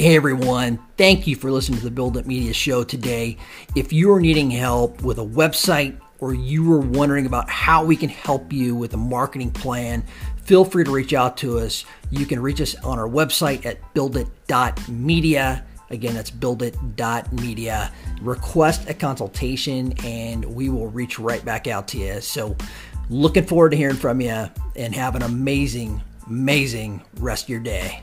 Hey everyone, thank you for listening to the BuildIt Media show today. If you are needing help with a website or you are wondering about how we can help you with a marketing plan, feel free to reach out to us. You can reach us on our website at buildit.media. Again, that's buildit.media. Request a consultation and we will reach right back out to you. So, looking forward to hearing from you and have an amazing, amazing rest of your day.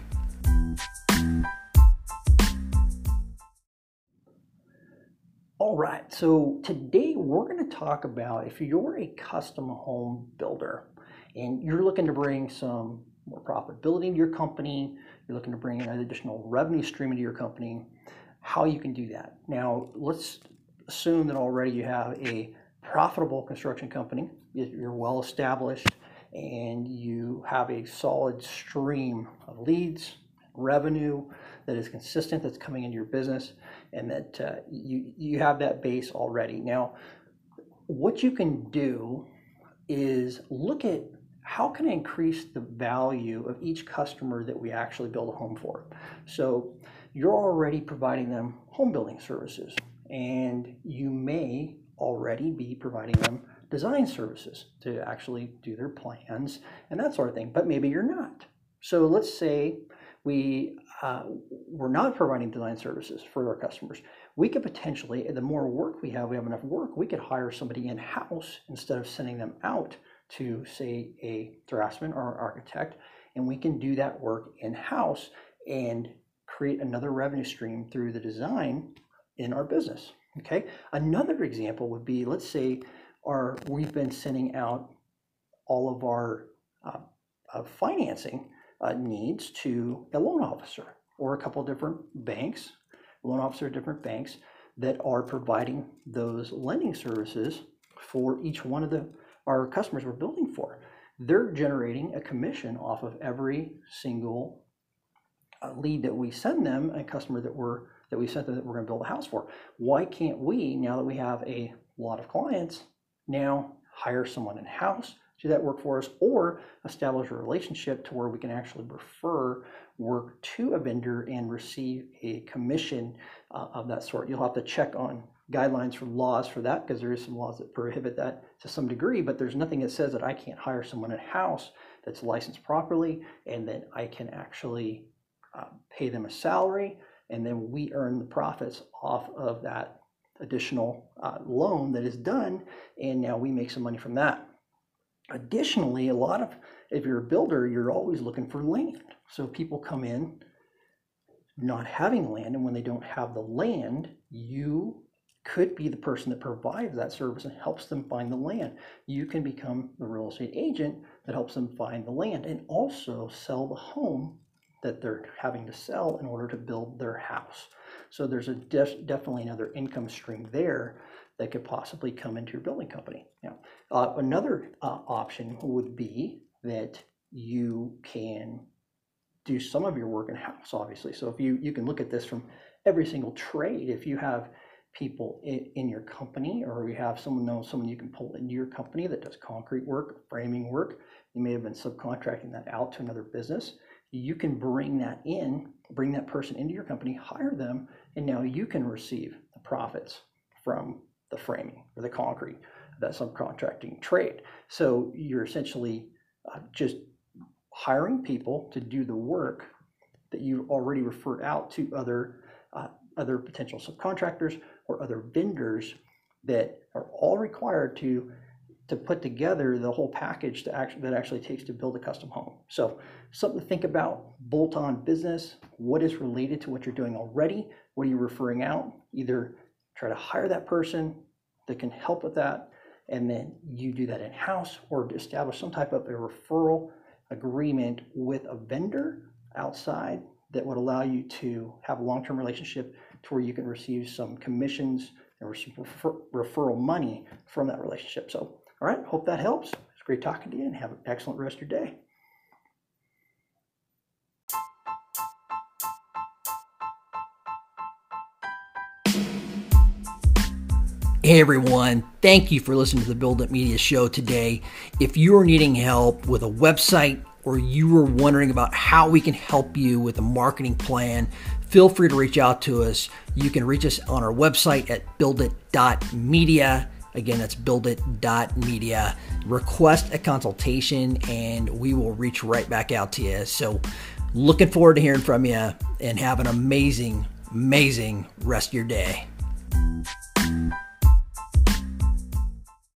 Right, so today we're going to talk about if you're a custom home builder and you're looking to bring some more profitability into your company, you're looking to bring in an additional revenue stream into your company, how you can do that. Now, let's assume that already you have a profitable construction company, you're well established, and you have a solid stream of leads, revenue that is consistent that's coming into your business and that uh, you you have that base already. Now what you can do is look at how can I increase the value of each customer that we actually build a home for. So you're already providing them home building services and you may already be providing them design services to actually do their plans and that sort of thing but maybe you're not. So let's say we uh, we're not providing design services for our customers. We could potentially, the more work we have, we have enough work, we could hire somebody in house instead of sending them out to, say, a draftsman or an architect, and we can do that work in house and create another revenue stream through the design in our business. Okay. Another example would be, let's say, our we've been sending out all of our uh, uh, financing uh, needs to a loan officer or a couple different banks, loan officer different banks that are providing those lending services for each one of the our customers we're building for. They're generating a commission off of every single uh, lead that we send them, a customer that we're that we sent them that we're going to build a house for. Why can't we, now that we have a lot of clients, now hire someone in house do that work for us or establish a relationship to where we can actually refer work to a vendor and receive a commission uh, of that sort. You'll have to check on guidelines from laws for that because there is some laws that prohibit that to some degree, but there's nothing that says that I can't hire someone in house that's licensed properly and then I can actually uh, pay them a salary and then we earn the profits off of that additional uh, loan that is done and now we make some money from that. Additionally, a lot of, if you're a builder, you're always looking for land. So people come in not having land, and when they don't have the land, you could be the person that provides that service and helps them find the land. You can become the real estate agent that helps them find the land and also sell the home that they're having to sell in order to build their house. So there's a def- definitely another income stream there that could possibly come into your building company. Now, uh, another uh, option would be that you can do some of your work in house, obviously. So if you you can look at this from every single trade. If you have people in, in your company, or you have someone know someone you can pull into your company that does concrete work, framing work, you may have been subcontracting that out to another business. You can bring that in, bring that person into your company, hire them, and now you can receive the profits from the framing or the concrete, that subcontracting trade. So you're essentially uh, just hiring people to do the work that you've already referred out to other uh, other potential subcontractors or other vendors that are all required to to put together the whole package to that actually takes to build a custom home. So something to think about, bolt-on business, what is related to what you're doing already? What are you referring out? Either try to hire that person that can help with that, and then you do that in-house or establish some type of a referral agreement with a vendor outside that would allow you to have a long-term relationship to where you can receive some commissions and refer- referral money from that relationship. So, all right, hope that helps. It's great talking to you and have an excellent rest of your day. Hey everyone, thank you for listening to the BuildIt Media show today. If you are needing help with a website or you were wondering about how we can help you with a marketing plan, feel free to reach out to us. You can reach us on our website at buildit.media. Again, that's buildit.media. Request a consultation and we will reach right back out to you. So, looking forward to hearing from you and have an amazing, amazing rest of your day.